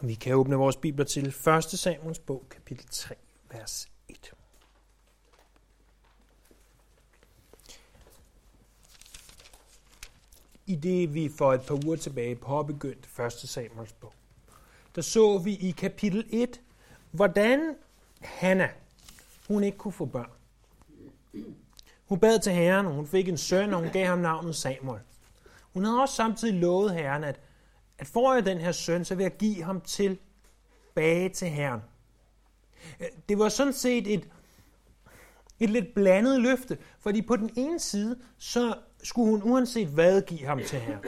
Vi kan åbne vores bibler til 1. Samuels bog, kapitel 3, vers 1. I det vi for et par uger tilbage påbegyndte 1. Samuels bog, der så vi i kapitel 1, hvordan Hanna, hun ikke kunne få børn. Hun bad til Herren, og hun fik en søn, og hun gav ham navnet Samuel. Hun havde også samtidig lovet Herren, at at får jeg den her søn, så vil jeg give ham tilbage til Herren. Øh, det var sådan set et, et lidt blandet løfte, fordi på den ene side, så skulle hun uanset hvad give ham til Herren.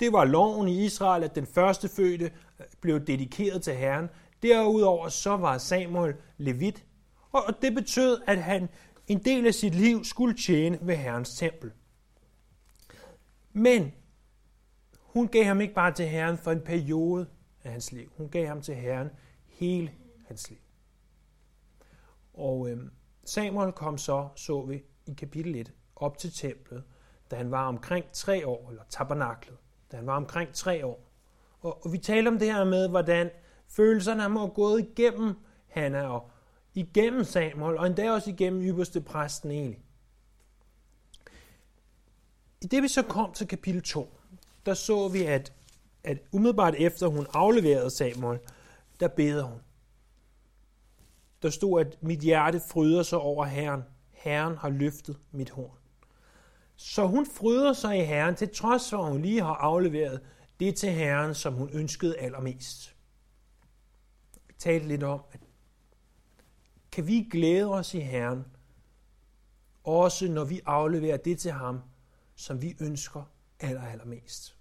Det var loven i Israel, at den første fødte øh, blev dedikeret til Herren. Derudover så var Samuel levit, og det betød, at han en del af sit liv skulle tjene ved Herrens tempel. Men hun gav ham ikke bare til Herren for en periode af hans liv. Hun gav ham til Herren hele hans liv. Og øh, Samuel kom så, så vi i kapitel 1, op til templet, da han var omkring tre år, eller tabernaklet, da han var omkring tre år. Og, og vi taler om det her med, hvordan følelserne har gået igennem Hanna og igennem Samuel, og endda også igennem ypperste præsten Eli. I det vi så kom til kapitel 2, der så vi, at, at umiddelbart efter hun afleverede Samuel, der beder hun. Der stod, at mit hjerte fryder sig over Herren. Herren har løftet mit horn. Så hun fryder sig i Herren, til trods for, at hun lige har afleveret det til Herren, som hun ønskede allermest. Vi talte lidt om, at kan vi glæde os i Herren, også når vi afleverer det til ham, som vi ønsker aller, allermest.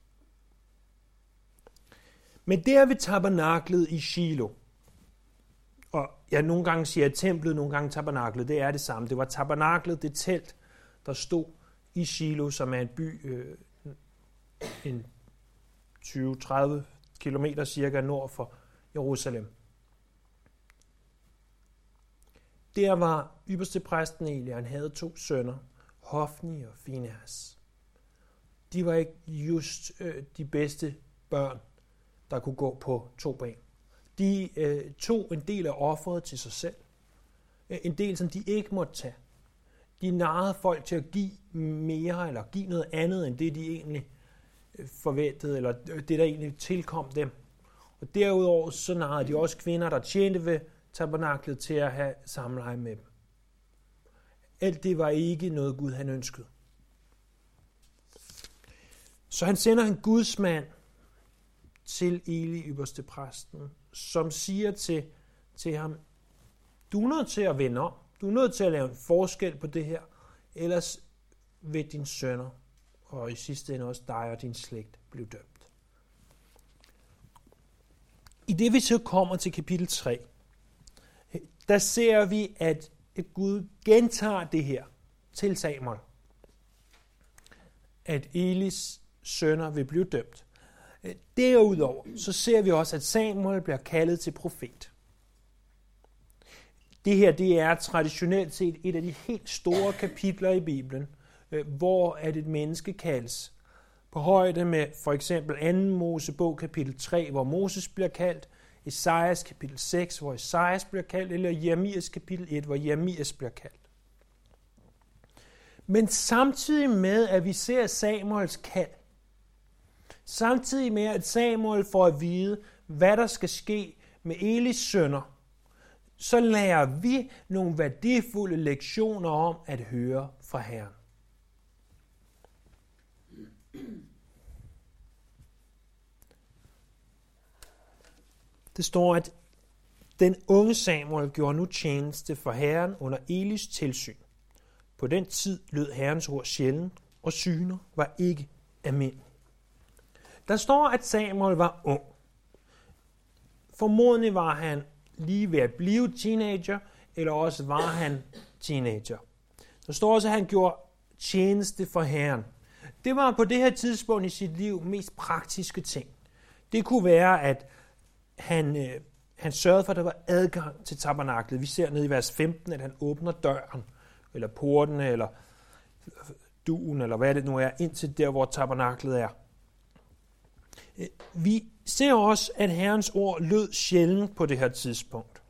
Men der ved tabernaklet i Shiloh, og jeg nogle gange siger templet, nogle gange tabernaklet, det er det samme. Det var tabernaklet, det telt, der stod i Shiloh, som er en by øh, en 20-30 km cirka nord for Jerusalem. Der var ypperste præsten Eli, han havde to sønner, Hofni og Finehas de var ikke just øh, de bedste børn, der kunne gå på to ben. De øh, tog en del af offeret til sig selv. Øh, en del, som de ikke måtte tage. De narrede folk til at give mere, eller give noget andet, end det, de egentlig øh, forventede, eller øh, det, der egentlig tilkom dem. Og derudover så narrede de også kvinder, der tjente ved tabernaklet til at have samleje med dem. Alt det var ikke noget Gud han ønskede. Så han sender en gudsmand til Eli, ypperste præsten, som siger til, til ham, du er nødt til at vende om. Du er nødt til at lave en forskel på det her, ellers vil din sønner, og i sidste ende også dig og din slægt, blive dømt. I det vi så kommer til kapitel 3, der ser vi, at Gud gentager det her til Samuel. At Elis sønner vil blive dømt. Øh, derudover så ser vi også, at Samuel bliver kaldet til profet. Det her det er traditionelt set et af de helt store kapitler i Bibelen, øh, hvor at et menneske kaldes på højde med for eksempel 2. Mosebog kapitel 3, hvor Moses bliver kaldt, Esajas kapitel 6, hvor Esajas bliver kaldt, eller Jeremias kapitel 1, hvor Jeremias bliver kaldt. Men samtidig med, at vi ser Samuels kald, Samtidig med, at Samuel får at vide, hvad der skal ske med Elis sønner, så lærer vi nogle værdifulde lektioner om at høre fra Herren. Det står, at den unge Samuel gjorde nu tjeneste for Herren under Elis tilsyn. På den tid lød Herrens ord sjældent, og syner var ikke almindelige. Der står, at Samuel var ung. Formodentlig var han lige ved at blive teenager, eller også var han teenager. Der står også, at han gjorde tjeneste for Herren. Det var på det her tidspunkt i sit liv mest praktiske ting. Det kunne være, at han, øh, han sørgede for, at der var adgang til tabernaklet. Vi ser ned i vers 15, at han åbner døren, eller porten, eller duen, eller hvad det nu er, ind til der, hvor tabernaklet er. Øh, vi ser også, at Herrens ord lød sjældent på det her tidspunkt.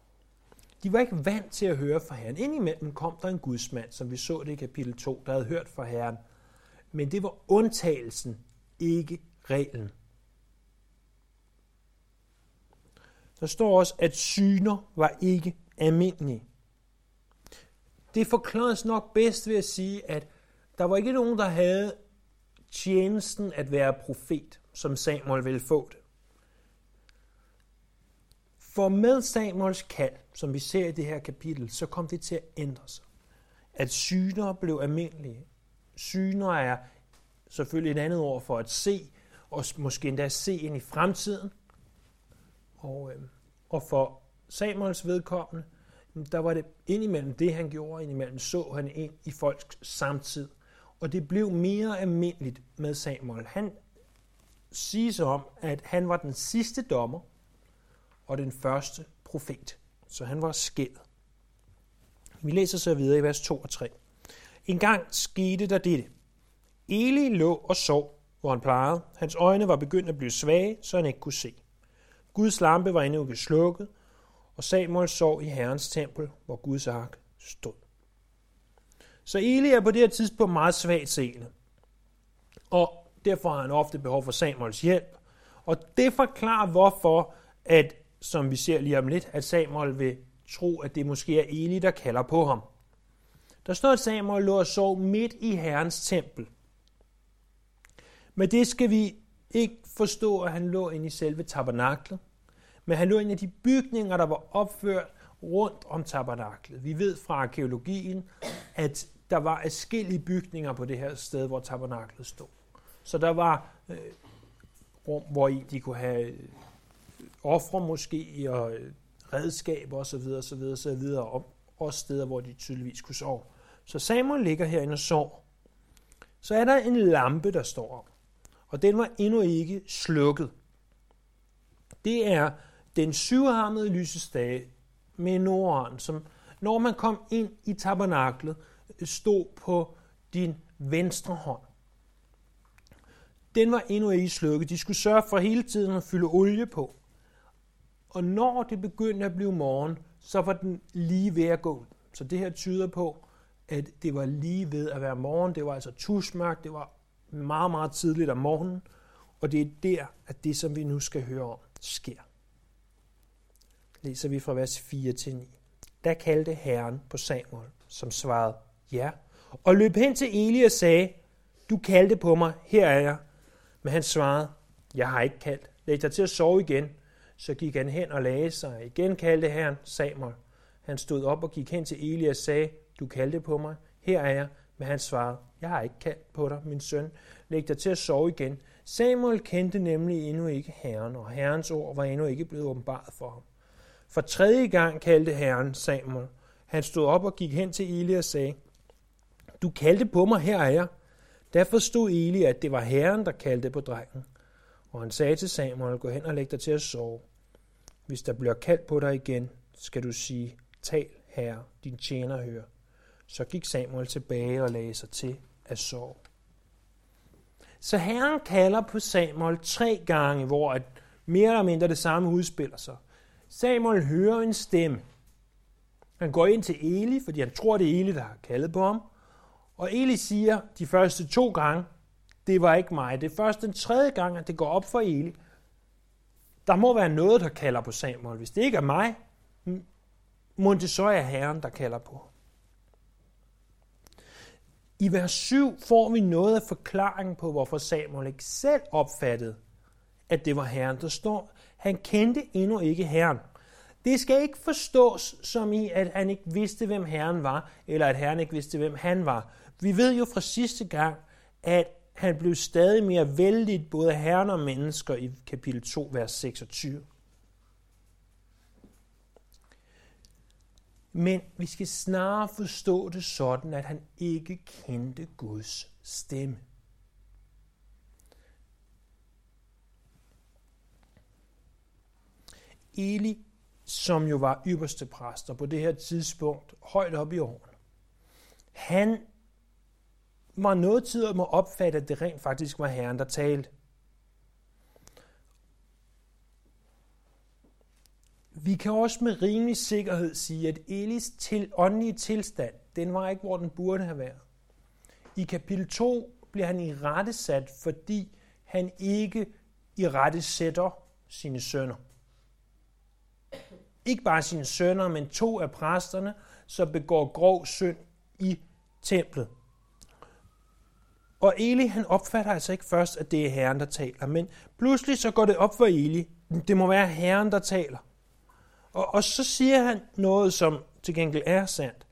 De var ikke vant til at høre fra Herren. Indimellem kom der en gudsmand, som vi så det i kapitel 2, der havde hørt fra Herren. Men det var undtagelsen, ikke reglen. Der står også, at syner var ikke almindelige. Det forklares nok bedst ved at sige, at der var ikke nogen, der havde tjenesten at være profet, som Samuel ville få det. For med Samuels kald, som vi ser i det her kapitel, så kom det til at ændre sig. At syner blev almindelige. Syner er selvfølgelig et andet ord for at se, og måske endda se ind i fremtiden. Og, øh, og for Samuels vedkommende, mm, der var det indimellem det, han gjorde, indimellem så han ind i folks samtid. Og det blev mere almindeligt med Samuel. Han siges om, at han var den sidste dommer og den første profet. Så han var skældet. Vi læser så videre i vers 2 og 3. En gang skete der dette. Eli lå og sov, hvor han plejede. Hans øjne var begyndt at blive svage, så han ikke kunne se. Guds lampe var endnu ikke slukket, og Samuel sov i Herrens tempel, hvor Guds ark stod. Så Eli er på det her tidspunkt meget svagt seende, og derfor har han ofte behov for Samuels hjælp. Og det forklarer hvorfor, at, som vi ser lige om lidt, at Samuel vil tro, at det måske er Eli, der kalder på ham. Der står, at Samuel lå og sov midt i Herrens tempel. Men det skal vi ikke forstå, at han lå inde i selve tabernaklet men han lå inde i de bygninger, der var opført rundt om tabernaklet. Vi ved fra arkeologien, at der var forskellige bygninger på det her sted, hvor tabernaklet stod. Så der var øh, rum, hvor i de kunne have øh, ofre måske, og øh, redskaber osv. osv. osv. og også steder, hvor de tydeligvis kunne sove. Så Samuel ligger herinde og sover. Så er der en lampe, der står op, og den var endnu ikke slukket. Det er den syvarmede lysestage med Norden, som når man kom ind i tabernaklet, øh, stod på din venstre hånd. Den var endnu ikke slukket. De skulle sørge for hele tiden at fylde olie på. Og når det begyndte at blive morgen, så var den lige ved at gå. Så det her tyder på, at det var lige ved at være morgen. Det var altså tusmørkt. Det var meget, meget tidligt om morgenen. Og det er der, at det, som vi nu skal høre om, sker læser vi fra vers 4 til 9. Der kaldte Herren på Samuel, som svarede, ja, og løb hen til Eli og sagde, du kaldte på mig, her er jeg. Men han svarede, jeg har ikke kaldt, læg dig til at sove igen. Så gik han hen og lagde sig. Igen kaldte Herren Samuel. Han stod op og gik hen til Eli og sagde, du kaldte på mig, her er jeg. Men han svarede, jeg har ikke kaldt på dig, min søn. Læg dig til at sove igen. Samuel kendte nemlig endnu ikke Herren, og Herrens ord var endnu ikke blevet åbenbart for ham. For tredje gang kaldte Herren Samuel. Han stod op og gik hen til Eli og sagde, Du kaldte på mig, her er jeg. Der forstod Eli, at det var Herren, der kaldte på drengen. Og han sagde til Samuel, gå hen og læg dig til at sove. Hvis der bliver kaldt på dig igen, skal du sige, tal herre, din tjener hører. Så gik Samuel tilbage og lagde sig til at sove. Så Herren kalder på Samuel tre gange, hvor at mere eller mindre det samme udspiller sig. Samuel hører en stemme. Han går ind til Eli, fordi han tror, det er Eli, der har kaldet på ham. Og Eli siger de første to gange, det var ikke mig. Det er først den tredje gang, at det går op for Eli. Der må være noget, der kalder på Samuel. Hvis det ikke er mig, må det så er Herren, der kalder på. I vers 7 får vi noget af forklaringen på, hvorfor Samuel ikke selv opfattede, at det var Herren. Der står, han kendte endnu ikke Herren. Det skal ikke forstås som i, at han ikke vidste, hvem Herren var, eller at Herren ikke vidste, hvem han var. Vi ved jo fra sidste gang, at han blev stadig mere vældig både herren og mennesker i kapitel 2, vers 26. Men vi skal snarere forstå det sådan, at han ikke kendte Guds stemme. Eli, som jo var ypperste præster på det her tidspunkt, højt op i årene, han var noget tid om at opfatte, at det rent faktisk var Herren, der talte. Vi kan også med rimelig sikkerhed sige, at Elis til, åndelige tilstand, den var ikke, hvor den burde have været. I kapitel 2 bliver han i rette sat, fordi han ikke i rette sætter sine sønner. Ikke bare sine sønner, men to af præsterne, som begår grov synd i templet. Og Eli, han opfatter altså ikke først, at det er Herren, der taler, men pludselig så går det op for Eli, det må være Herren, der taler. Og, og så siger han noget, som til gengæld er sandt.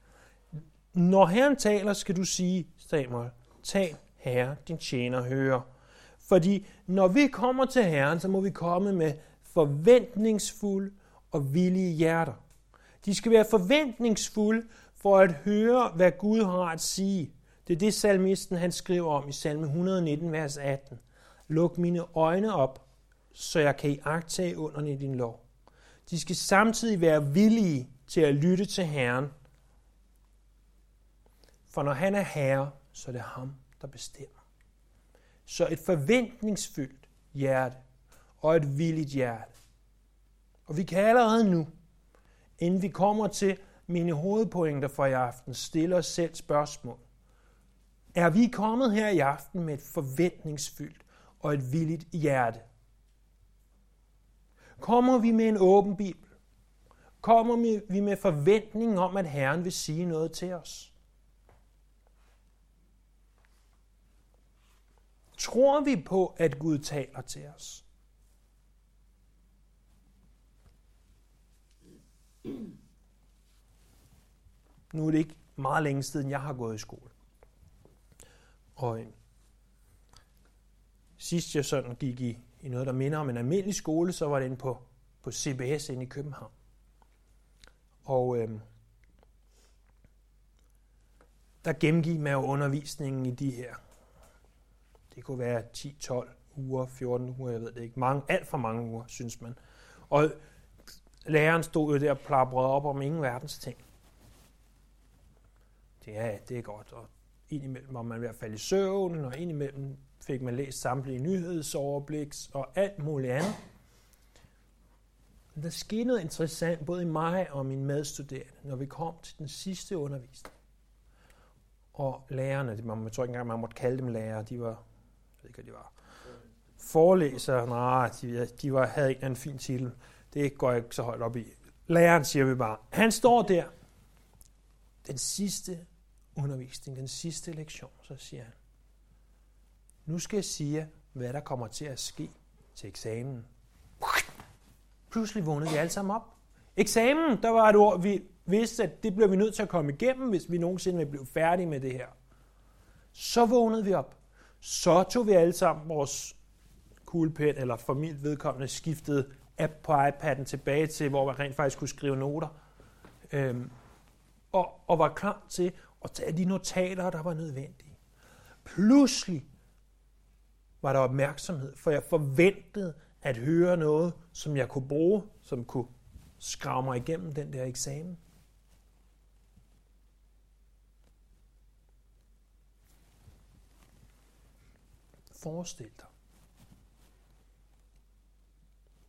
Når Herren taler, skal du sige, Samuel, tal, Herre, din tjener hører. Fordi når vi kommer til Herren, så må vi komme med forventningsfulde og villige hjerter. De skal være forventningsfulde for at høre, hvad Gud har at sige. Det er det, salmisten han skriver om i salme 119, vers 18. Luk mine øjne op, så jeg kan iagtage under i din lov. De skal samtidig være villige til at lytte til Herren. For når han er herre, så er det ham, der bestemmer. Så et forventningsfyldt hjerte og et villigt hjerte. Og vi kan allerede nu, inden vi kommer til mine hovedpointer for i aften, stille os selv spørgsmål. Er vi kommet her i aften med et forventningsfyldt og et villigt hjerte? Kommer vi med en åben bibel? Kommer vi med forventning om, at Herren vil sige noget til os? Tror vi på, at Gud taler til os? Nu er det ikke meget længe siden, jeg har gået i skole. Og sidst jeg sådan gik i, i noget, der minder om en almindelig skole, så var det inde på, på CBS inde i København. Og øhm, der gennemgik man jo undervisningen i de her. Det kunne være 10, 12 uger, 14 uger, jeg ved det ikke. Mange, alt for mange uger, synes man. Og læreren stod jo der og plabrede op om ingen verdens ting. Det er, det er godt, og indimellem var man i hvert fald i søvn, og indimellem fik man læst samtlige nyhedsoverblik og alt muligt andet. Men der skete noget interessant både i mig og min medstuderende, når vi kom til den sidste undervisning. Og lærerne, man tror ikke engang, man måtte kalde dem lærere, de var, jeg ved ikke, hvad de var, forelæsere, nej, de, de var, havde ikke en fin titel. Det går jeg ikke så højt op i. Læreren siger vi bare, han står der, den sidste undervisning, den sidste lektion, så siger han, nu skal jeg sige hvad der kommer til at ske til eksamen. Pludselig vågnede vi alle sammen op. Eksamen, der var et ord, vi vidste, at det bliver vi nødt til at komme igennem, hvis vi nogensinde vil blive færdige med det her. Så vågnede vi op. Så tog vi alle sammen vores kuglepen, eller for mit vedkommende skiftede app på iPad'en tilbage til, hvor man rent faktisk kunne skrive noter. Øhm, og, og var klar til og tage de notater, der var nødvendige. Pludselig var der opmærksomhed, for jeg forventede at høre noget, som jeg kunne bruge, som kunne skrave mig igennem den der eksamen. Forestil dig,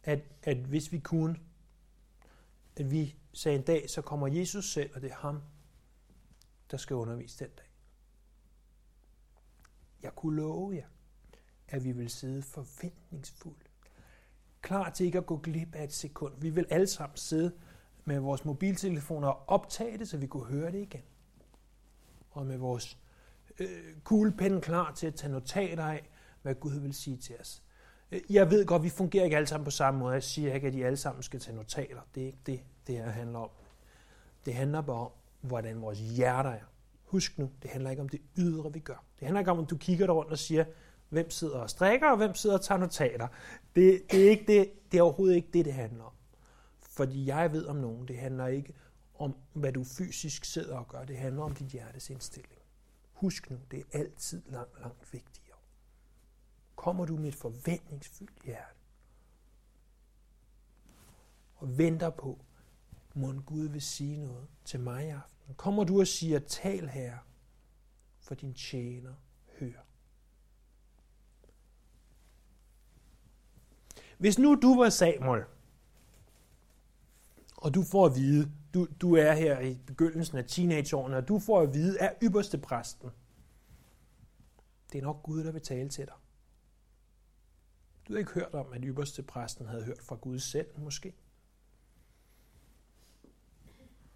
at, at hvis vi kunne, at vi sagde en dag, så kommer Jesus selv, og det er ham, der skal undervise den dag. Jeg kunne love jer, at vi vil sidde forventningsfuldt. Klar til ikke at gå glip af et sekund. Vi vil alle sammen sidde med vores mobiltelefoner og optage det, så vi kunne høre det igen. Og med vores øh, kuglepen klar til at tage notater af, hvad Gud vil sige til os. Øh, jeg ved godt, vi fungerer ikke alle sammen på samme måde. Jeg siger ikke, at de alle sammen skal tage notater. Det er ikke det, det her handler om. Det handler bare om, hvordan vores hjerter er. Husk nu, det handler ikke om det ydre, vi gør. Det handler ikke om, at du kigger dig rundt og siger, hvem sidder og strikker, og hvem sidder og tager notater. Det, det, er ikke det, det er overhovedet ikke det, det handler om. Fordi jeg ved om nogen, det handler ikke om, hvad du fysisk sidder og gør. Det handler om dit hjertes indstilling. Husk nu, det er altid langt, langt vigtigere. Kommer du med et forventningsfyldt hjerte, og venter på, må Gud vil sige noget til mig i aften. Kommer du og siger, tal her, for din tjener hører. Hvis nu du var Samuel, og du får at vide, du, du er her i begyndelsen af teenageårene, og du får at vide af ypperste præsten. Det er nok Gud, der vil tale til dig. Du har ikke hørt om, at ypperste præsten havde hørt fra Gud selv, måske.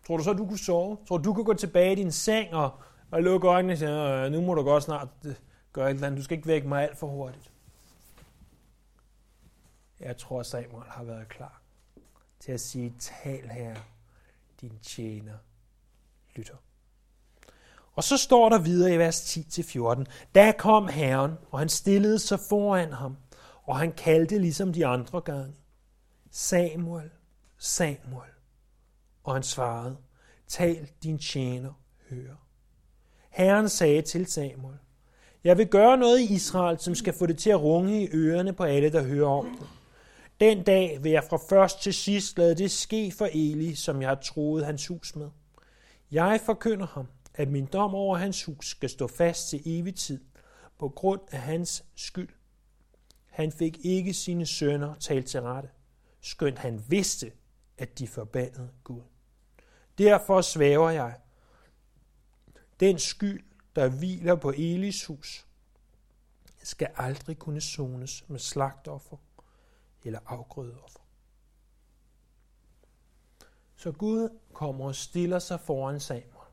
Tror du så, du kunne sove? Tror du, du kunne gå tilbage i din seng og, og lukke øjnene og sige, øh, nu må du godt snart øh, gøre et eller andet. Du skal ikke vække mig alt for hurtigt. Jeg tror, Samuel har været klar til at sige, tal her, din tjener lytter. Og så står der videre i vers 10-14, da kom Herren, og han stillede sig foran ham, og han kaldte ligesom de andre gange, Samuel, Samuel. Og han svarede, tal din tjener hører. Herren sagde til Samuel, jeg vil gøre noget i Israel, som skal få det til at runge i ørerne på alle, der hører om det. Den dag vil jeg fra først til sidst lade det ske for Eli, som jeg har troet hans hus med. Jeg forkynder ham, at min dom over hans hus skal stå fast til evig tid, på grund af hans skyld. Han fik ikke sine sønner talt til rette, skønt han vidste, at de forbandede Gud. Derfor svæver jeg, den skyld, der hviler på Elis hus, skal aldrig kunne sones med slagtoffer eller afgrødeoffer. Så Gud kommer og stiller sig foran Samuel.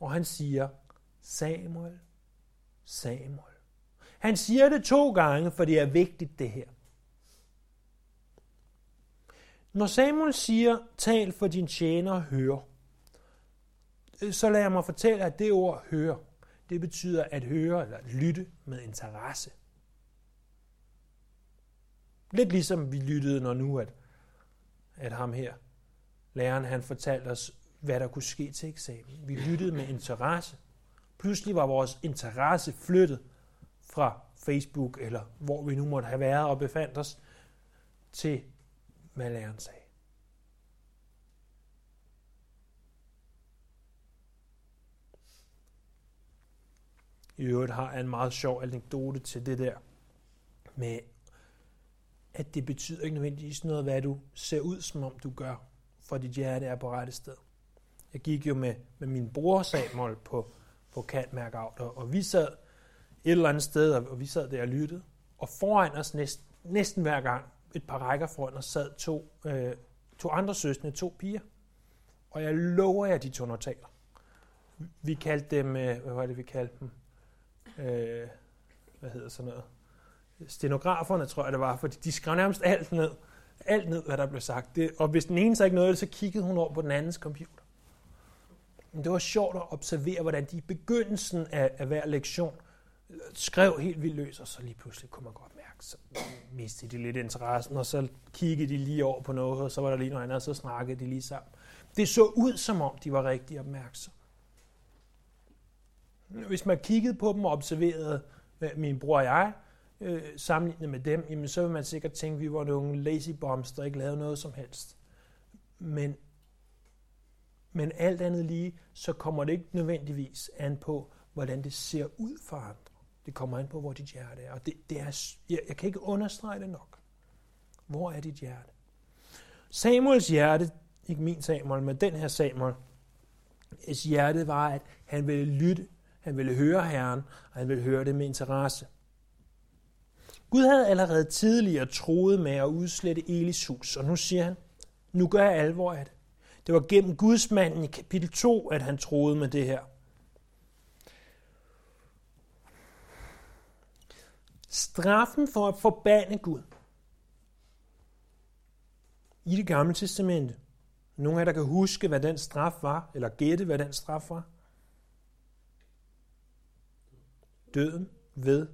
Og han siger, Samuel, Samuel. Han siger det to gange, for det er vigtigt det her. Når Samuel siger, tal for din tjener og høre, øh, så lad mig fortælle, at det ord høre, det betyder at høre eller lytte med interesse. Lidt ligesom vi lyttede, når nu, at, at ham her, læreren, han fortalte os, hvad der kunne ske til eksamen. Vi lyttede med interesse. Pludselig var vores interesse flyttet fra Facebook, eller hvor vi nu måtte have været og befandt os, til hvad læreren sagde. I øvrigt har jeg en meget sjov anekdote til det der med at det betyder ikke nødvendigvis noget, hvad du ser ud, som om du gør, for dit hjerte er på rette sted. Jeg gik jo med, med min bror Samuel på, på Kantmærk og, og vi sad et eller andet sted, og vi sad der og lyttede, og foran os næsten, næsten hver gang, et par rækker foran os, sad to, øh, to andre søstre, to piger. Og jeg lover jer, de to notater. Vi kaldte dem, øh, hvad var det, vi kaldte dem? Øh, hvad hedder sådan noget? stenograferne, tror jeg det var, fordi de skrev nærmest alt ned. Alt ned, hvad der blev sagt. Det, og hvis den ene så ikke nåede det, så kiggede hun over på den andens computer. Men det var sjovt at observere, hvordan de i begyndelsen af, af hver lektion skrev helt vildt løs, og så lige pludselig kunne man godt mærke, så mistede de lidt interessen, og så kiggede de lige over på noget, og så var der lige noget andet, og så snakkede de lige sammen. Det så ud, som om de var rigtig opmærksomme. Hvis man kiggede på dem og observerede øh, min bror og jeg, øh, sammenlignet med dem, jamen så vil man sikkert tænke, at vi var nogle lazy bombs, der ikke lavede noget som helst. Men, men alt andet lige, så kommer det ikke nødvendigvis an på, hvordan det ser ud for andre. Det kommer an på, hvor dit hjerte er. Og det, det er, jeg, jeg kan ikke understrege det nok. Hvor er dit hjerte? Samuels hjerte, ikke min Samuel, men den her Samuel, hans hjerte var, at han ville lytte, han ville høre Herren, og han ville høre det med interesse. Gud havde allerede tidligere troet med at udslette Elis hus, og nu siger han, nu gør jeg alvor af det. Det var gennem Guds manden i kapitel 2, at han troede med det her. Straffen for at forbande Gud i det gamle testamente. Nogle af jer, der kan huske, hvad den straf var, eller gætte, hvad den straf var. Døden ved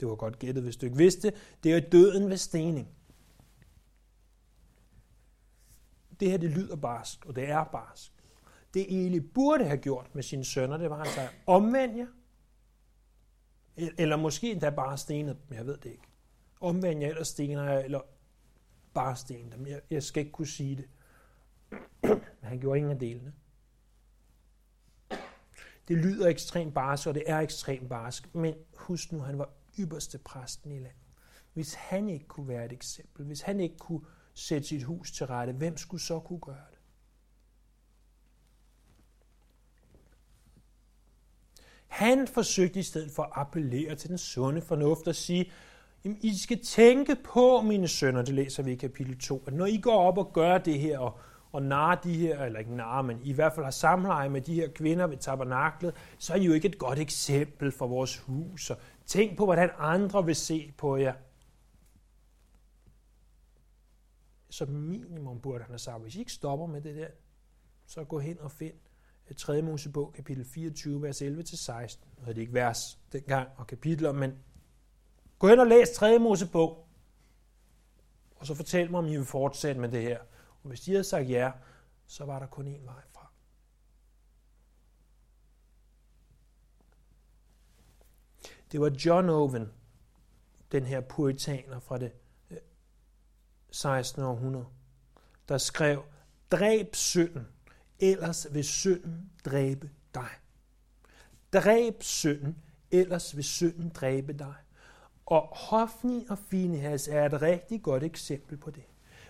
det var godt gættet, hvis du ikke vidste. Det er døden ved stening. Det her, det lyder barsk, og det er barsk. Det Eli burde have gjort med sine sønner, det var, at han sagde, omvend jer. Eller måske endda bare stenet dem, jeg ved det ikke. Omvendt jeg eller stener jeg, eller bare sten dem. Jeg, jeg skal ikke kunne sige det. Men han gjorde ingen af delene. Det lyder ekstremt barsk, og det er ekstremt barsk. Men husk nu, han var ypperste præsten i landet. Hvis han ikke kunne være et eksempel, hvis han ikke kunne sætte sit hus til rette, hvem skulle så kunne gøre det? Han forsøgte i stedet for at appellere til den sunde fornuft og sige, Jamen, I skal tænke på, mine sønner, det læser vi i kapitel 2, at når I går op og gør det her, og, og narrer de her, eller ikke narrer, men I hvert fald har samleje med de her kvinder ved tabernaklet, så er I jo ikke et godt eksempel for vores hus. Og tænk på, hvordan andre vil se på jer. Så minimum burde han have sagt, hvis I ikke stopper med det der, så gå hen og find 3. Mosebog, kapitel 24, vers 11-16. Nu er det ikke vers dengang og kapitler, men Gå hen og læs 3. Mosebog, og så fortæl mig, om I vil fortsætte med det her. Og hvis de havde sagt ja, så var der kun én vej fra. Det var John Owen, den her puritaner fra det øh, 16. Århundrede, der skrev, dræb synden, ellers vil synden dræbe dig. Dræb synden, ellers vil synden dræbe dig. Og Hofni og Finehas er et rigtig godt eksempel på det.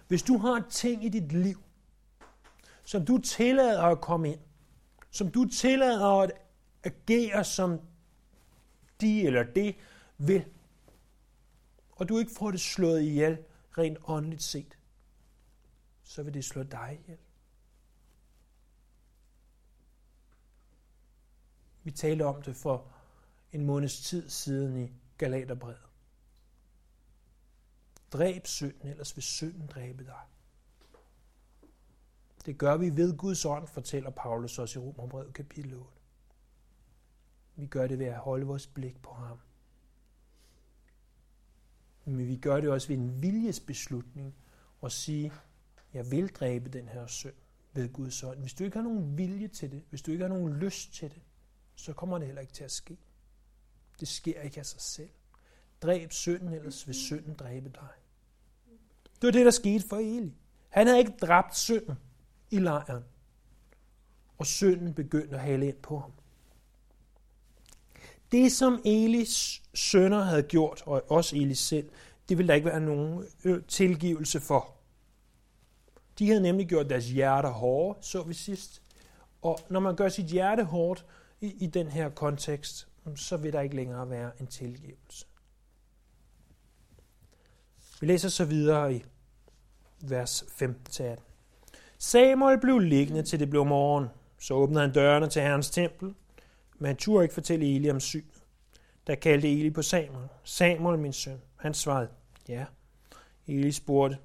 Hvis du har ting i dit liv, som du tillader at komme ind, som du tillader at agere som de eller det vil, og du ikke får det slået ihjel rent åndeligt set, så vil det slå dig ihjel. Vi talte om det for en måneds tid siden i Galaterbrevet. Dræb synden, ellers vil synden dræbe dig. Det gør vi ved Guds ånd, fortæller Paulus os i Romerbrevet kapitel 8. Vi gør det ved at holde vores blik på ham. Men vi gør det også ved en viljesbeslutning og sige, jeg vil dræbe den her synd ved Guds ånd. Hvis du ikke har nogen vilje til det, hvis du ikke har nogen lyst til det, så kommer det heller ikke til at ske. Det sker ikke af sig selv. Dræb synden, ellers vil synden dræbe dig. Det var det, der skete for Eli. Han havde ikke dræbt synden i lejren. Og synden begyndte at hale ind på ham. Det, som Elis sønner havde gjort, og også Elis selv, det ville der ikke være nogen øh, tilgivelse for. De havde nemlig gjort deres hjerte hårde, så vi sidst. Og når man gør sit hjerte hårdt i, i den her kontekst, så vil der ikke længere være en tilgivelse. Vi læser så videre i vers 15-18. Samuel blev liggende til det blev morgen. Så åbnede han dørene til Herrens tempel, men han turde ikke fortælle Eli om synet. Der kaldte Eli på Samuel. Samuel, min søn. Han svarede, ja. Eli spurgte,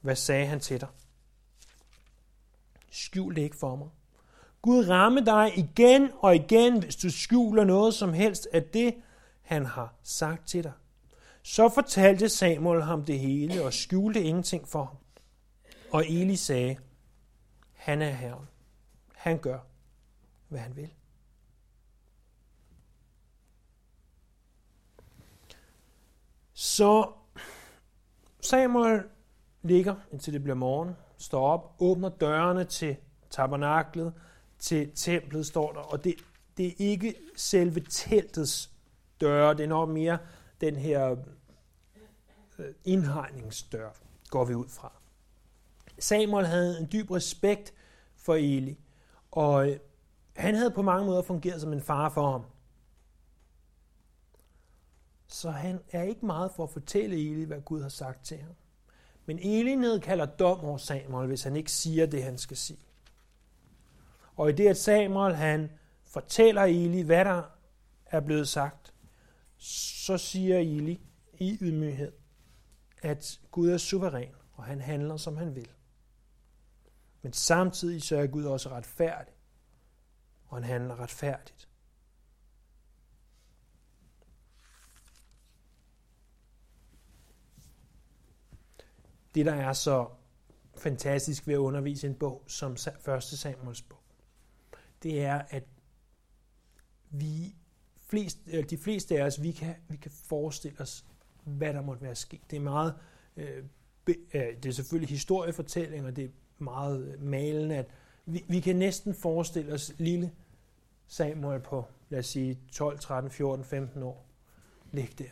hvad sagde han til dig? Skjul det ikke for mig. Gud ramme dig igen og igen, hvis du skjuler noget som helst af det, han har sagt til dig. Så fortalte Samuel ham det hele og skjulte ingenting for ham. Og Eli sagde, han er herren. Han gør, hvad han vil. Så Samuel ligger, indtil det bliver morgen, står op, åbner dørene til tabernaklet, til templet, står der, og det, det er ikke selve teltets døre, det er nok mere den her øh, indhegningsdør, går vi ud fra. Samuel havde en dyb respekt for Eli, og øh, han havde på mange måder fungeret som en far for ham. Så han er ikke meget for at fortælle Eli, hvad Gud har sagt til ham. Men Eli nedkalder dom over Samuel, hvis han ikke siger det, han skal sige. Og i det, at Samuel han fortæller Eli, hvad der er blevet sagt, så siger Eli i ydmyghed, at Gud er suveræn, og han handler, som han vil. Men samtidig så er Gud også retfærdig, og han handler retfærdigt. Det, der er så fantastisk ved at undervise en bog som 1. Samuels bog, det er, at vi flest, øh, de fleste af os, vi kan, vi kan forestille os, hvad der måtte være sket. Det er meget, øh, be, øh, det er selvfølgelig historiefortælling, og det er meget øh, malende, at vi, vi kan næsten forestille os lille Samuel på, lad os sige, 12, 13, 14, 15 år, ligge der.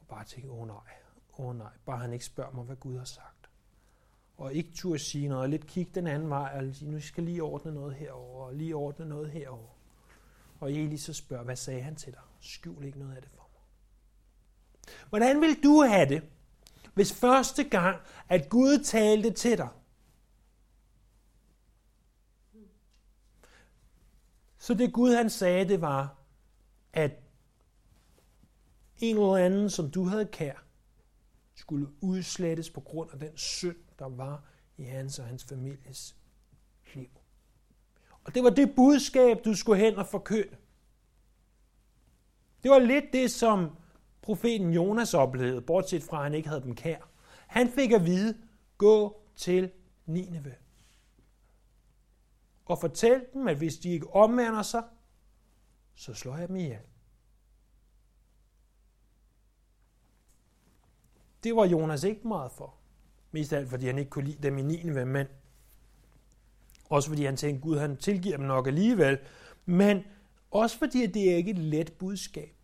Og bare tænke, åh oh, nej, åh oh, nej, bare han ikke spørger mig, hvad Gud har sagt. Og ikke turde sige noget, og lidt kigge den anden vej, og sige, nu skal lige ordne noget herover og lige ordne noget herover. Og Eli så spørger, hvad sagde han til dig? Skjul ikke noget af det for mig. Hvordan vil du have det, hvis første gang, at Gud talte til dig, så det Gud han sagde, det var, at en eller anden, som du havde kær, skulle udslettes på grund af den synd, der var i hans og hans families liv. Og det var det budskab, du skulle hen og forkynde. Det var lidt det, som profeten Jonas oplevede, bortset fra, at han ikke havde dem kær. Han fik at vide, gå til Nineve. Og fortæl dem, at hvis de ikke omvender sig, så slår jeg dem ihjel. Det var Jonas ikke meget for. Mest af alt, fordi han ikke kunne lide dem i Nineve, mænd. også fordi han tænkte, Gud han tilgiver dem nok alligevel. Men også fordi det er ikke et let budskab.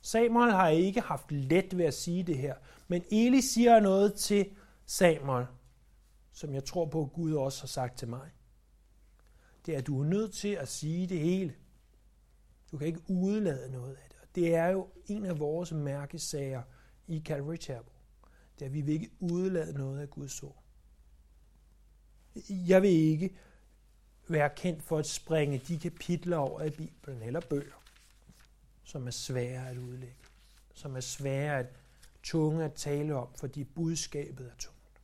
Samuel har ikke haft let ved at sige det her, men Eli siger noget til Samuel, som jeg tror på, at Gud også har sagt til mig. Det er, at du er nødt til at sige det hele. Du kan ikke udelade noget af det. Det er jo en af vores mærkesager i Calvary Chapel. Det er, at vi vil ikke udelade noget af Guds ord. Jeg vil ikke være kendt for at springe de kapitler over i Bibelen eller bøger, som er svære at udlægge, som er svære at tunge at tale om, fordi budskabet er tungt.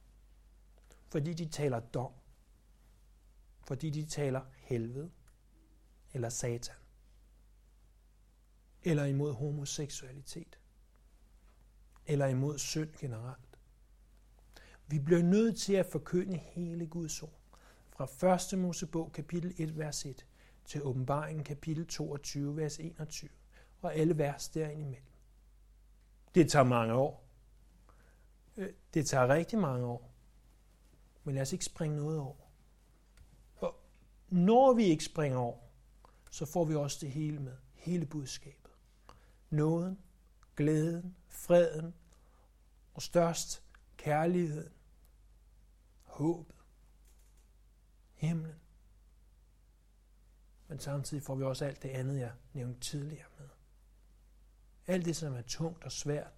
Fordi de taler dom. Fordi de taler helvede eller satan. Eller imod homoseksualitet. Eller imod synd generelt. Vi bliver nødt til at forkynde hele Guds ord. Fra 1. Mosebog kapitel 1, vers 1 til åbenbaringen kapitel 22, vers 21 og alle vers derindimellem. Det tager mange år. Øh, det tager rigtig mange år. Men lad os ikke springe noget over. For når vi ikke springer over, så får vi også det hele med. Hele budskabet. Nåden, glæden, freden og størst kærligheden, håbet, himlen. Men samtidig får vi også alt det andet, jeg nævnte tidligere med. Alt det, som er tungt og svært.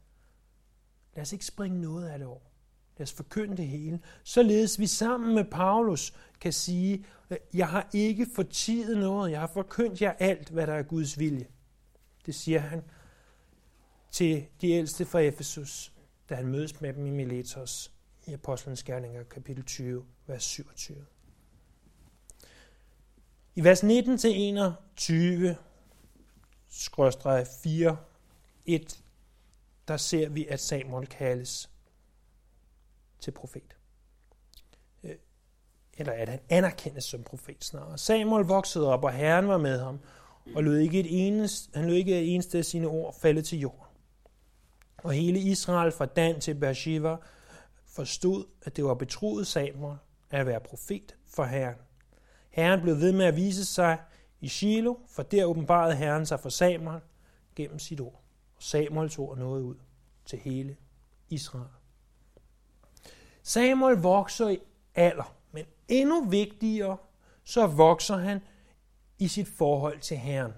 Lad os ikke springe noget af det over. Lad os forkynde det hele. Således vi sammen med Paulus kan sige, jeg har ikke fortidet noget. Jeg har forkyndt jer alt, hvad der er Guds vilje. Det siger han til de ældste fra Efesus, da han mødes med dem i Miletos i Apostlenes Gerninger, kapitel 20, vers 27. I vers 19-21, skråstreg 4, 1, der ser vi, at Samuel kaldes til profet. Øh, eller at han anerkendes som profet snarere. Samuel voksede op, og Herren var med ham, og lød ikke et eneste, han lød ikke et eneste af sine ord falde til jorden. Og hele Israel fra Dan til Beersheba forstod, at det var betroet Samuel at være profet for Herren. Herren blev ved med at vise sig i Shiloh, for der åbenbarede Herren sig for Samuel gennem sit ord. Og Samuels ord nåede ud til hele Israel. Samuel vokser i alder, men endnu vigtigere, så vokser han i sit forhold til Herren.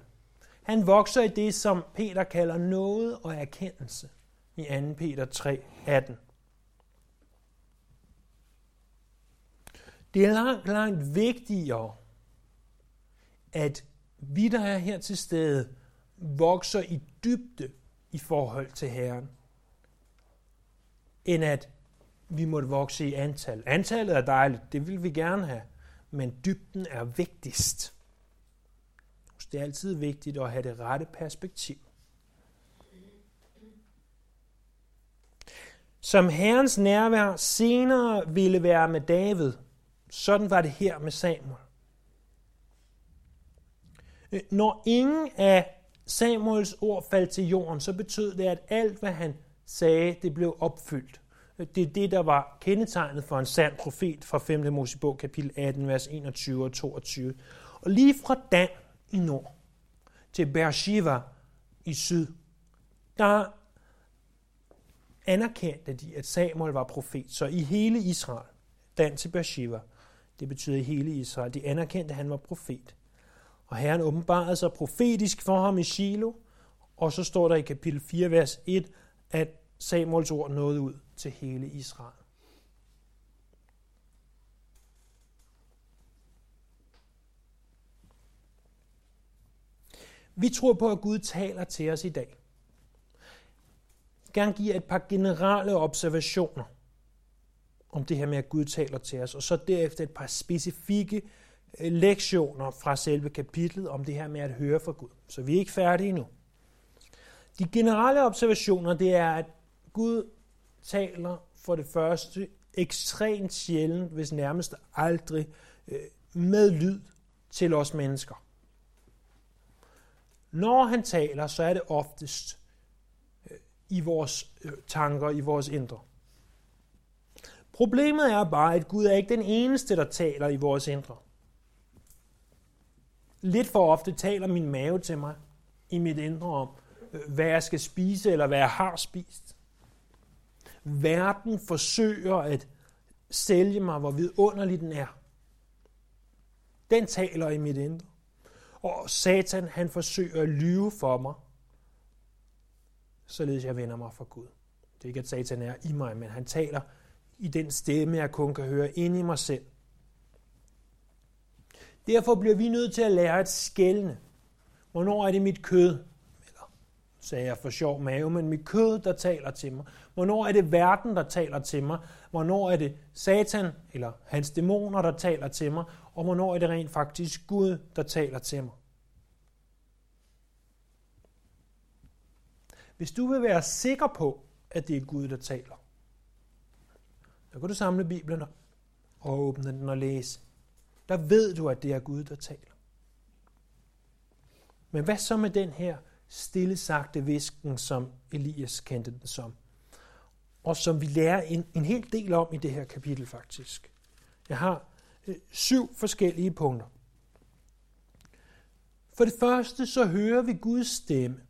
Han vokser i det, som Peter kalder noget og erkendelse i 2. Peter 3, 18. Det er langt, langt vigtigere, at vi, der er her til stede, vokser i dybde i forhold til Herren, end at vi måtte vokse i antal. Antallet er dejligt, det vil vi gerne have, men dybden er vigtigst. Det er altid vigtigt at have det rette perspektiv. Som Herrens nærvær senere ville være med David, sådan var det her med Samuel. Øh, når ingen af Samuels ord faldt til jorden, så betød det, at alt, hvad han sagde, det blev opfyldt. Øh, det er det, der var kendetegnet for en sand profet fra 5. Mosebog, kapitel 18, vers 21 og 22. Og lige fra Dan i nord til Beersheba i syd, der anerkendte de, at Samuel var profet. Så i hele Israel, Dan til Beersheba, det betyder i hele Israel, de anerkendte, at han var profet. Og Herren åbenbarede sig profetisk for ham i Shiloh, og så står der i kapitel 4, vers 1, at Samuels ord nåede ud til hele Israel. Vi tror på, at Gud taler til os i dag. Gerne give et par generelle observationer om det her med, at Gud taler til os, og så derefter et par specifikke øh, lektioner fra selve kapitlet om det her med at høre fra Gud. Så vi er ikke færdige endnu. De generelle observationer, det er, at Gud taler for det første ekstremt sjældent, hvis nærmest aldrig, øh, med lyd til os mennesker. Når han taler, så er det oftest i vores øh, tanker, i vores indre. Problemet er bare, at Gud er ikke den eneste, der taler i vores indre. Lidt for ofte taler min mave til mig i mit indre om, øh, hvad jeg skal spise, eller hvad jeg har spist. Verden forsøger at sælge mig, hvor vidunderlig den er. Den taler i mit indre. Og Satan, han forsøger at lyve for mig, således jeg vender mig fra Gud. Det er ikke, at Satan er i mig, men han taler i den stemme, jeg kun kan høre ind i mig selv. Derfor bliver vi nødt til at lære at skælne. Hvornår er det mit kød? sagde jeg for sjov mave, men mit kød, der taler til mig. Hvornår er det verden, der taler til mig? Hvornår er det Satan eller hans dæmoner, der taler til mig? Og hvornår er det rent faktisk Gud, der taler til mig? Hvis du vil være sikker på, at det er Gud, der taler, så kan du samle Bibelen og åbne den og læse. Der ved du, at det er Gud, der taler. Men hvad så med den her stille sagte visken, som Elias kendte den som. Og som vi lærer en, en hel del om i det her kapitel faktisk. Jeg har øh, syv forskellige punkter. For det første så hører vi Guds stemme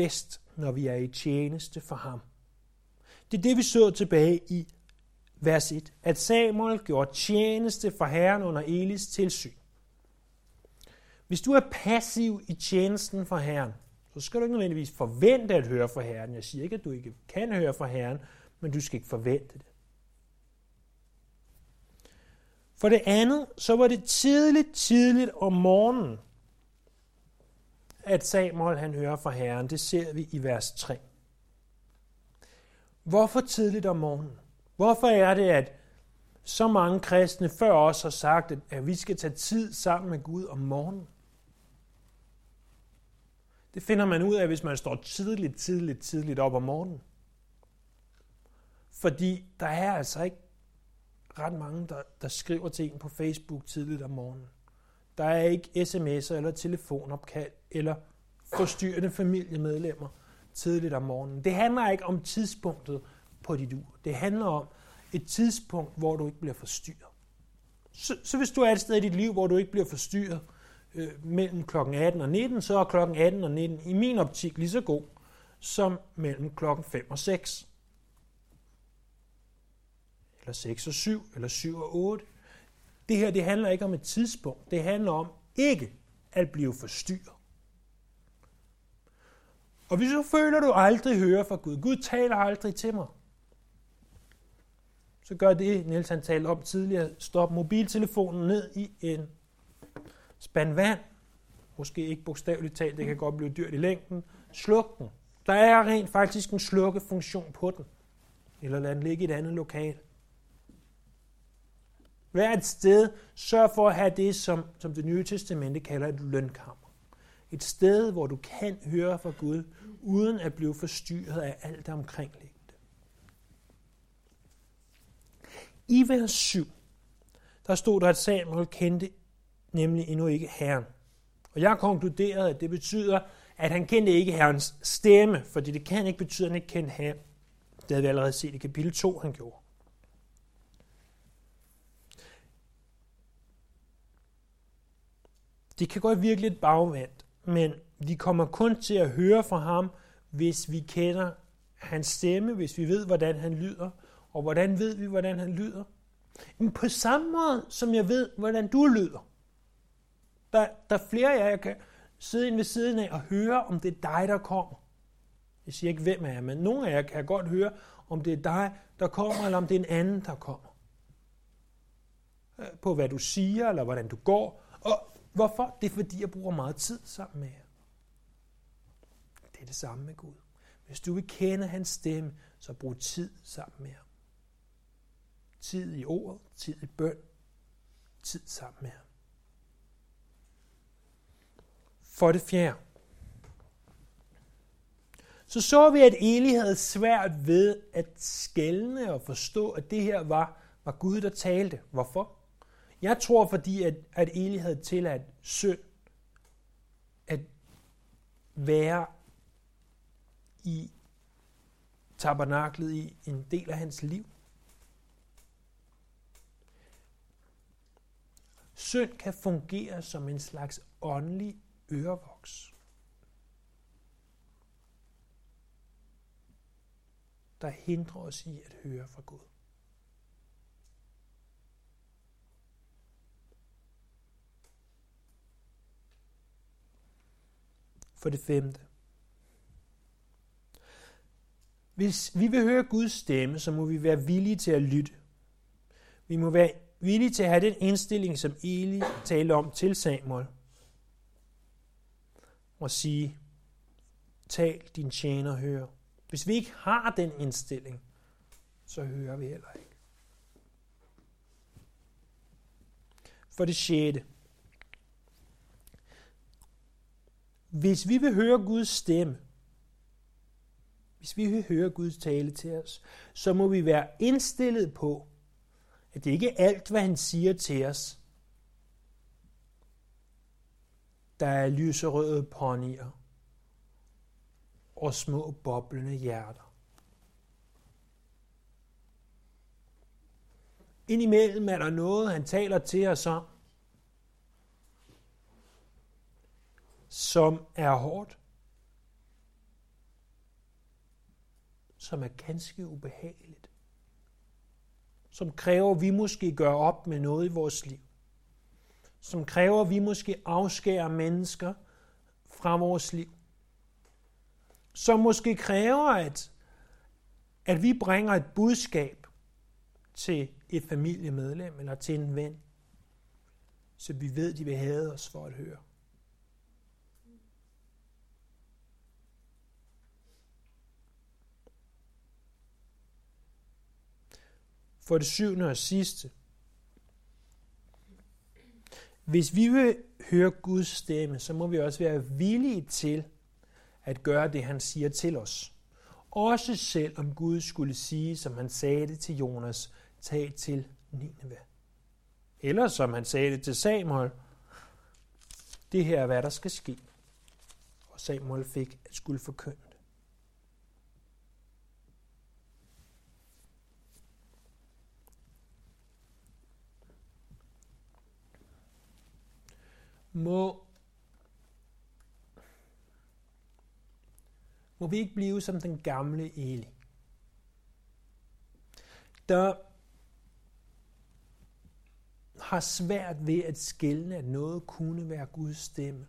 bedst, når vi er i tjeneste for ham. Det er det, vi så tilbage i vers 1, at Samuel gjorde tjeneste for Herren under Elis tilsyn. Hvis du er passiv i tjenesten for Herren, så skal du ikke nødvendigvis forvente at høre fra Herren. Jeg siger ikke, at du ikke kan høre fra Herren, men du skal ikke forvente det. For det andet, så var det tidligt, tidligt om morgenen, at Samuel han hører fra Herren. Det ser vi i vers 3. Hvorfor tidligt om morgenen? Hvorfor er det, at så mange kristne før os har sagt, at vi skal tage tid sammen med Gud om morgenen? Det finder man ud af, hvis man står tidligt, tidligt, tidligt op om morgenen. Fordi der er altså ikke ret mange, der, der skriver til en på Facebook tidligt om morgenen. Der er ikke sms'er eller telefonopkald eller forstyrrende familiemedlemmer tidligt om morgenen. Det handler ikke om tidspunktet på dit ur. Det handler om et tidspunkt, hvor du ikke bliver forstyrret. Så, så hvis du er et sted i dit liv, hvor du ikke bliver forstyrret, øh, mellem kl. 18 og 19, så er kl. 18 og 19 i min optik lige så god som mellem kl. 5 og 6. Eller 6 og 7, eller 7 og 8. Det her det handler ikke om et tidspunkt. Det handler om ikke at blive forstyrret. Og hvis du føler, at du aldrig hører fra Gud, Gud taler aldrig til mig, så gør det, Niels han talte om tidligere, stop mobiltelefonen ned i en spand vand, måske ikke bogstaveligt talt, det kan godt blive dyrt i længden, sluk den. Der er rent faktisk en slukkefunktion på den. Eller lad den ligge i et andet lokal. Hver et sted, sørg for at have det, som, som det nye testamente kalder et lønkammer. Et sted, hvor du kan høre fra Gud, uden at blive forstyrret af alt det omkringliggende. I vers 7, der stod der, at Samuel kendte nemlig endnu ikke Herren. Og jeg konkluderede, at det betyder, at han kendte ikke Herrens stemme, fordi det kan ikke betyde, at han ikke kendte Herren. Det havde vi allerede set i kapitel 2, han gjorde. Det kan godt virke lidt bagvendt, men vi kommer kun til at høre fra ham, hvis vi kender hans stemme, hvis vi ved, hvordan han lyder. Og hvordan ved vi, hvordan han lyder? Men på samme måde, som jeg ved, hvordan du lyder. Der, der er flere af jer, jeg kan sidde ind ved siden af og høre, om det er dig, der kommer. Jeg siger ikke, hvem er jeg, men nogle af jer kan godt høre, om det er dig, der kommer, eller om det er en anden, der kommer. Øh, på hvad du siger, eller hvordan du går. Og hvorfor? Det er fordi, jeg bruger meget tid sammen med jer. Det er det samme med Gud. Hvis du vil kende hans stemme, så brug tid sammen med ham. Tid i ordet, tid i bøn, tid sammen med ham. For det fjerde. Så så vi, at Eli havde svært ved at skælne og forstå, at det her var, var Gud, der talte. Hvorfor? Jeg tror, fordi at, at Eli havde tilladt synd at være i tabernaklet i en del af hans liv. Synd kan fungere som en slags åndelig ørevoks. der hindrer os i at høre fra Gud. For det femte. Hvis vi vil høre Guds stemme, så må vi være villige til at lytte. Vi må være villige til at have den indstilling, som Eli talte om til Samuel. Og sige, tal din tjener hører. Hvis vi ikke har den indstilling, så hører vi heller ikke. For det sjette. Hvis vi vil høre Guds stemme, hvis vi vil høre Guds tale til os, så må vi være indstillet på, at det ikke er alt, hvad han siger til os, der er lyserøde ponyer og små boblende hjerter. Indimellem er der noget, han taler til os om, som er hårdt, som er ganske ubehageligt, som kræver, at vi måske gør op med noget i vores liv, som kræver, at vi måske afskærer mennesker fra vores liv, som måske kræver, at, at vi bringer et budskab til et familiemedlem eller til en ven, så vi ved, de vil have os for at høre. For det syvende og sidste. Hvis vi vil høre Guds stemme, så må vi også være villige til at gøre det, han siger til os. Også selv om Gud skulle sige, som han sagde det til Jonas, tag til Nineve. Eller som han sagde det til Samuel, det her er, hvad der skal ske. Og Samuel fik at skulle forkynde Må Må vi ikke blive som den gamle Eli, der har svært ved at skælne, at noget kunne være Guds stemme.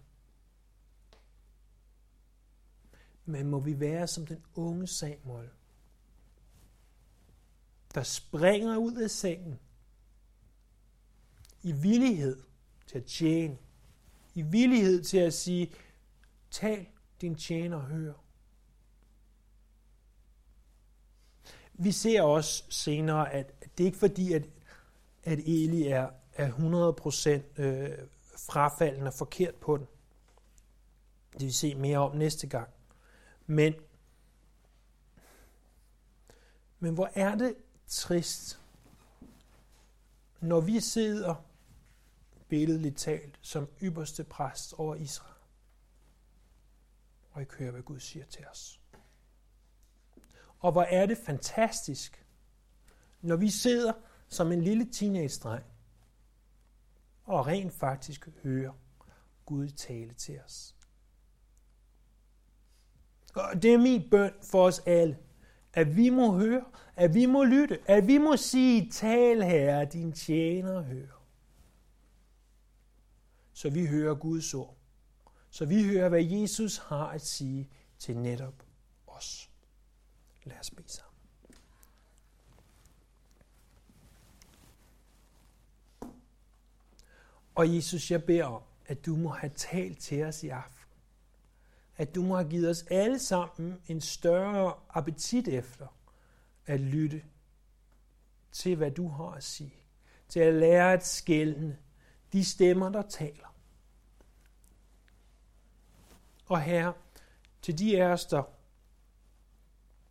Men må vi være som den unge Samuel, der springer ud af sengen i villighed til at tjene, i villighed til at sige, tal din tjener hør. vi ser også senere, at det er ikke fordi, at, at Eli er, er 100% øh, frafaldende og forkert på den. Det vil se mere om næste gang. Men, men hvor er det trist, når vi sidder billedligt talt som ypperste præst over Israel, og I hører, hvad Gud siger til os. Og hvor er det fantastisk, når vi sidder som en lille teenage-dreng og rent faktisk hører Gud tale til os. Og det er min bøn for os alle. At vi må høre, at vi må lytte, at vi må sige, tal herre, din tjener hører. Så vi hører Guds ord. Så vi hører, hvad Jesus har at sige til netop os. Lad os bede sammen. Og Jesus, jeg beder om, at du må have talt til os i aften. At du må have givet os alle sammen en større appetit efter at lytte til, hvad du har at sige. Til at lære at skælne de stemmer, der taler. Og her, til de af os, der